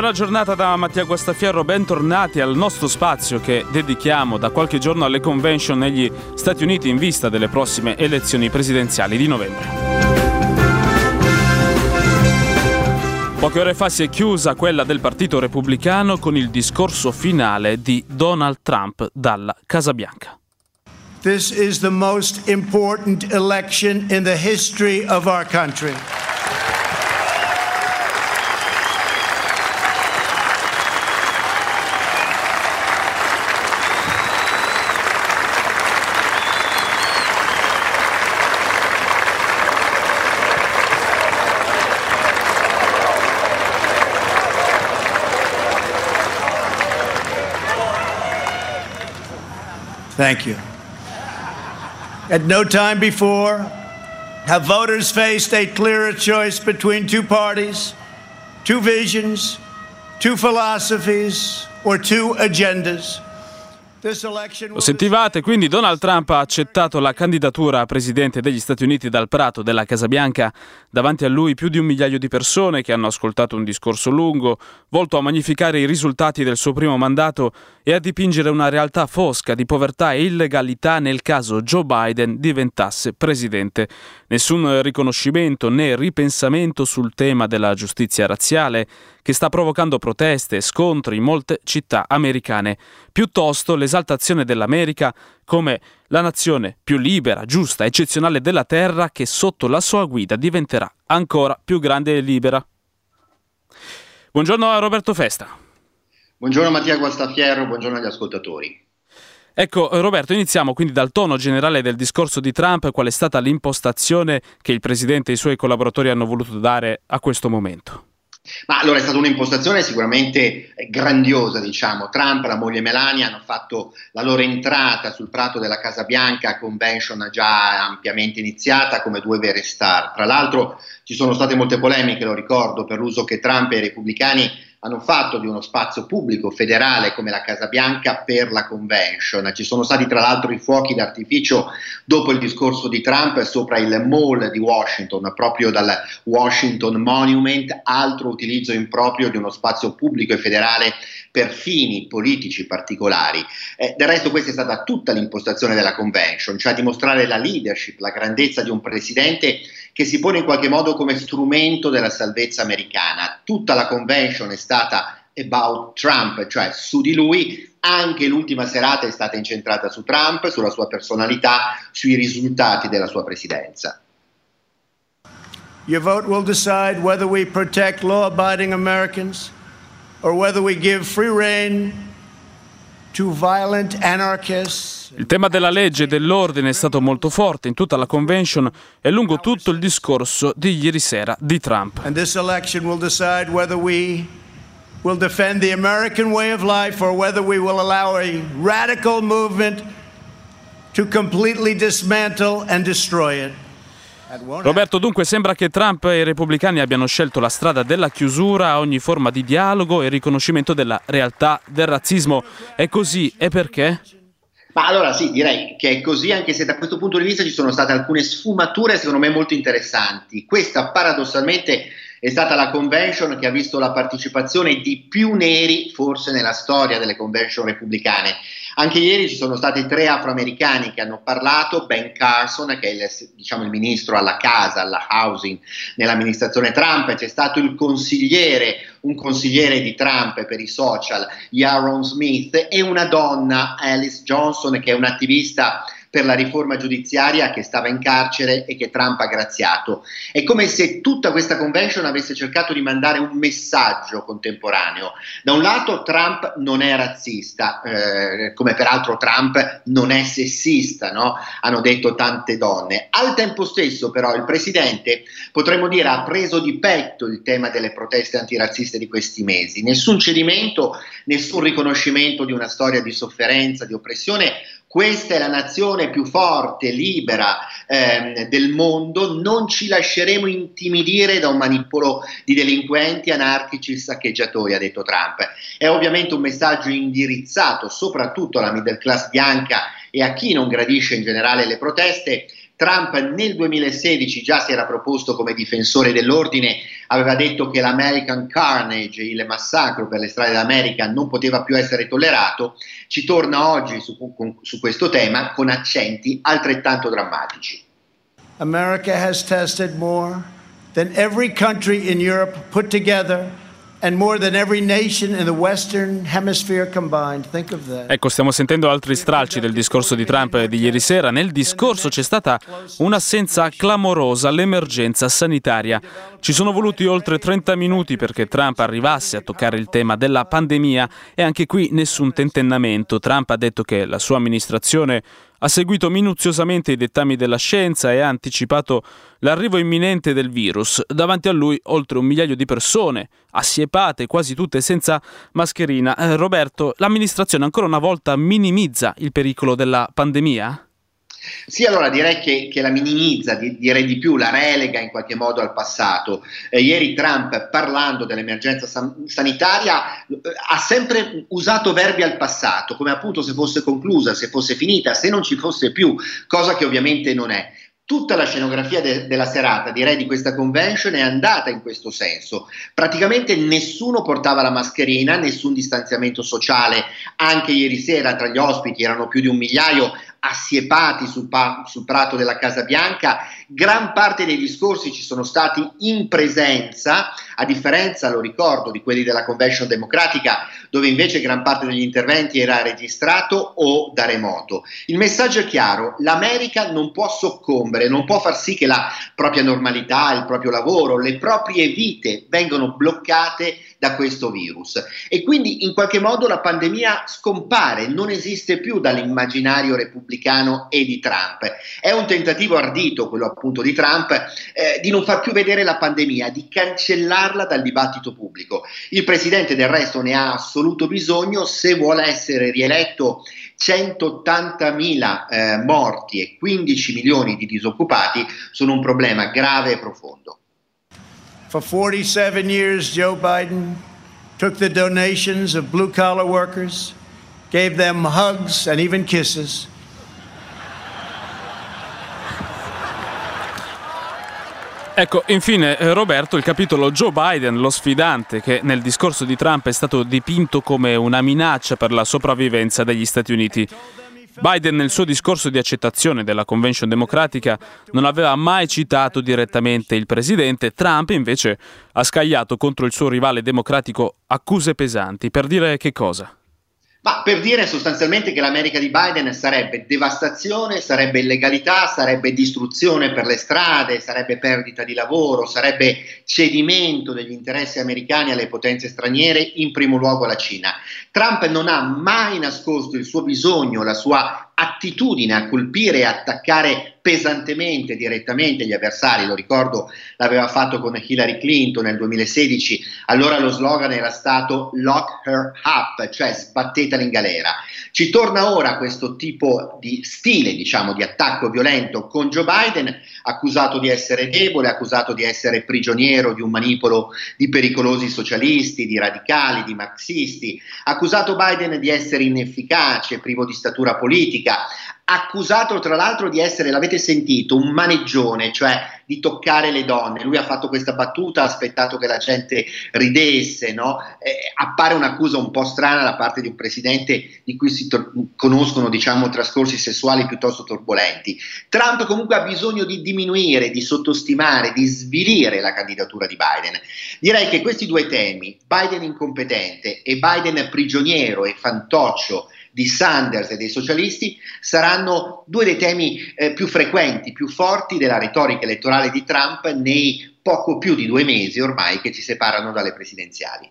buona giornata da Mattia Guastafierro, bentornati al nostro spazio che dedichiamo da qualche giorno alle convention negli Stati Uniti in vista delle prossime elezioni presidenziali di novembre. Poche ore fa si è chiusa quella del Partito Repubblicano con il discorso finale di Donald Trump dalla Casa Bianca. This is the most important election in the history of our country. Thank you. At no time before have voters faced a clearer choice between two parties, two visions, two philosophies, or two agendas. Lo sentivate, quindi Donald Trump ha accettato la candidatura a presidente degli Stati Uniti dal prato della Casa Bianca. Davanti a lui più di un migliaio di persone che hanno ascoltato un discorso lungo, volto a magnificare i risultati del suo primo mandato e a dipingere una realtà fosca di povertà e illegalità nel caso Joe Biden diventasse presidente. Nessun riconoscimento né ripensamento sul tema della giustizia razziale, che sta provocando proteste e scontri in molte città americane, piuttosto l'esaltazione dell'America come la nazione più libera, giusta, eccezionale della Terra che sotto la sua guida diventerà ancora più grande e libera. Buongiorno a Roberto Festa. Buongiorno Mattia Guastafierro, buongiorno agli ascoltatori. Ecco Roberto, iniziamo quindi dal tono generale del discorso di Trump, qual è stata l'impostazione che il Presidente e i suoi collaboratori hanno voluto dare a questo momento? Ma allora è stata un'impostazione sicuramente grandiosa, diciamo. Trump la moglie Melania hanno fatto la loro entrata sul prato della Casa Bianca, convention già ampiamente iniziata, come due vere star. Tra l'altro ci sono state molte polemiche, lo ricordo, per l'uso che Trump e i repubblicani hanno fatto di uno spazio pubblico federale come la Casa Bianca per la convention. Ci sono stati tra l'altro i fuochi d'artificio dopo il discorso di Trump sopra il mall di Washington, proprio dal Washington Monument, altro utilizzo improprio di uno spazio pubblico e federale per fini politici particolari. Eh, del resto questa è stata tutta l'impostazione della convention, cioè dimostrare la leadership, la grandezza di un presidente che si pone in qualche modo come strumento della salvezza americana. Tutta la convention è stata about Trump, cioè su di lui, anche l'ultima serata è stata incentrata su Trump, sulla sua personalità, sui risultati della sua presidenza. Your vote will decide whether we protect law abiding Americans or whether we give free rein to violent anarchists il tema della legge e dell'ordine è stato molto forte in tutta la convention e lungo tutto il discorso di ieri sera di Trump. And this election will decide whether we will defend the American way of life or whether we will allow a radical movement to completely dismantle and destroy it. Roberto, dunque sembra che Trump e i repubblicani abbiano scelto la strada della chiusura a ogni forma di dialogo e riconoscimento della realtà del razzismo. È così e perché? Ma allora sì, direi che è così, anche se da questo punto di vista ci sono state alcune sfumature secondo me molto interessanti. Questa paradossalmente è stata la convention che ha visto la partecipazione di più neri forse nella storia delle convention repubblicane. Anche ieri ci sono stati tre afroamericani che hanno parlato, Ben Carson, che è il, diciamo, il ministro alla casa, alla housing nell'amministrazione Trump, c'è stato il consigliere, un consigliere di Trump per i social, Yaron Smith, e una donna, Alice Johnson, che è un'attivista per la riforma giudiziaria che stava in carcere e che Trump ha graziato. È come se tutta questa convention avesse cercato di mandare un messaggio contemporaneo. Da un lato Trump non è razzista, eh, come peraltro Trump non è sessista, no? hanno detto tante donne. Al tempo stesso però il presidente, potremmo dire, ha preso di petto il tema delle proteste antirazziste di questi mesi. Nessun cedimento, nessun riconoscimento di una storia di sofferenza, di oppressione, questa è la nazione più forte, libera ehm, del mondo, non ci lasceremo intimidire da un manipolo di delinquenti, anarchici saccheggiatori, ha detto Trump. È ovviamente un messaggio indirizzato soprattutto alla middle class bianca e a chi non gradisce in generale le proteste, Trump nel 2016 già si era proposto come difensore dell'ordine, aveva detto che l'American Carnage, il massacro per le strade d'America non poteva più essere tollerato, ci torna oggi su, su questo tema con accenti altrettanto drammatici. America has tested more than every country in Europe put together Ecco, stiamo sentendo altri stralci del discorso di Trump di ieri sera. Nel discorso c'è stata un'assenza clamorosa all'emergenza sanitaria. Ci sono voluti oltre 30 minuti perché Trump arrivasse a toccare il tema della pandemia e anche qui nessun tentennamento. Trump ha detto che la sua amministrazione ha seguito minuziosamente i dettami della scienza e ha anticipato l'arrivo imminente del virus. Davanti a lui oltre un migliaio di persone, assiepate, quasi tutte senza mascherina. Eh, Roberto, l'amministrazione ancora una volta minimizza il pericolo della pandemia? Sì, allora direi che, che la minimizza, di, direi di più, la relega in qualche modo al passato. Eh, ieri Trump, parlando dell'emergenza san- sanitaria, eh, ha sempre usato verbi al passato, come appunto se fosse conclusa, se fosse finita, se non ci fosse più, cosa che ovviamente non è. Tutta la scenografia de- della serata, direi, di questa convention è andata in questo senso. Praticamente nessuno portava la mascherina, nessun distanziamento sociale. Anche ieri sera tra gli ospiti erano più di un migliaio assiepati sul, pa- sul, prato della Casa Bianca, gran parte dei discorsi ci sono stati in presenza, a differenza, lo ricordo, di quelli della Convention Democratica, dove invece gran parte degli interventi era registrato o da remoto. Il messaggio è chiaro, l'America non può soccombere, non può far sì che la propria normalità, il proprio lavoro, le proprie vite vengano bloccate da questo virus. E quindi in qualche modo la pandemia scompare, non esiste più dall'immaginario repubblicano e di Trump. È un tentativo ardito, quello appunto di Trump, eh, di non far più vedere la pandemia, di cancellarla dal dibattito pubblico. Il presidente del resto ne ha assoluto bisogno se vuole essere rieletto 180.000 eh, morti e 15 milioni di disoccupati sono un problema grave e profondo. For 47 years, Joe Biden took the donations of blue collar workers, gave them hugs and even kisses. Ecco, infine eh, Roberto, il capitolo Joe Biden, lo sfidante che nel discorso di Trump è stato dipinto come una minaccia per la sopravvivenza degli Stati Uniti. Biden nel suo discorso di accettazione della Convention democratica non aveva mai citato direttamente il presidente, Trump invece ha scagliato contro il suo rivale democratico accuse pesanti. Per dire che cosa? Ma per dire sostanzialmente che l'America di Biden sarebbe devastazione, sarebbe illegalità, sarebbe distruzione per le strade, sarebbe perdita di lavoro, sarebbe cedimento degli interessi americani alle potenze straniere, in primo luogo alla Cina. Trump non ha mai nascosto il suo bisogno, la sua attitudine a colpire e attaccare pesantemente, direttamente gli avversari, lo ricordo l'aveva fatto con Hillary Clinton nel 2016, allora lo slogan era stato lock her up, cioè sbattetela in galera. Ci torna ora questo tipo di stile, diciamo, di attacco violento con Joe Biden, accusato di essere debole, accusato di essere prigioniero di un manipolo di pericolosi socialisti, di radicali, di marxisti, accusato Biden di essere inefficace, privo di statura politica, accusato tra l'altro di essere, l'avete sentito, un maneggione, cioè di toccare le donne. Lui ha fatto questa battuta, ha aspettato che la gente ridesse, no? eh, appare un'accusa un po' strana da parte di un presidente di cui si tor- conoscono diciamo, trascorsi sessuali piuttosto turbolenti. Trump comunque ha bisogno di diminuire, di sottostimare, di svilire la candidatura di Biden. Direi che questi due temi, Biden incompetente e Biden prigioniero e fantoccio, di Sanders e dei socialisti saranno due dei temi eh, più frequenti, più forti della retorica elettorale di Trump nei poco più di due mesi ormai che ci separano dalle presidenziali.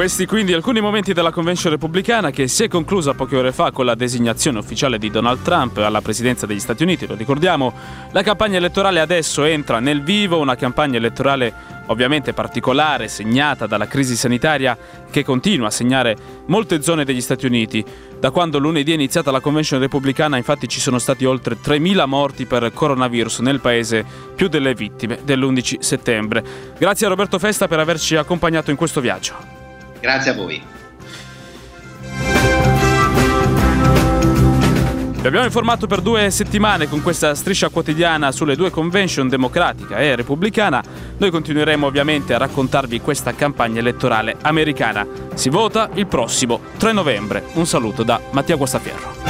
Questi quindi alcuni momenti della convention repubblicana che si è conclusa poche ore fa con la designazione ufficiale di Donald Trump alla presidenza degli Stati Uniti, lo ricordiamo. La campagna elettorale adesso entra nel vivo, una campagna elettorale ovviamente particolare, segnata dalla crisi sanitaria che continua a segnare molte zone degli Stati Uniti. Da quando lunedì è iniziata la convention repubblicana infatti ci sono stati oltre 3.000 morti per coronavirus nel paese, più delle vittime dell'11 settembre. Grazie a Roberto Festa per averci accompagnato in questo viaggio. Grazie a voi. Vi abbiamo informato per due settimane con questa striscia quotidiana sulle due convention democratica e repubblicana. Noi continueremo ovviamente a raccontarvi questa campagna elettorale americana. Si vota il prossimo 3 novembre. Un saluto da Mattia Guastafierro.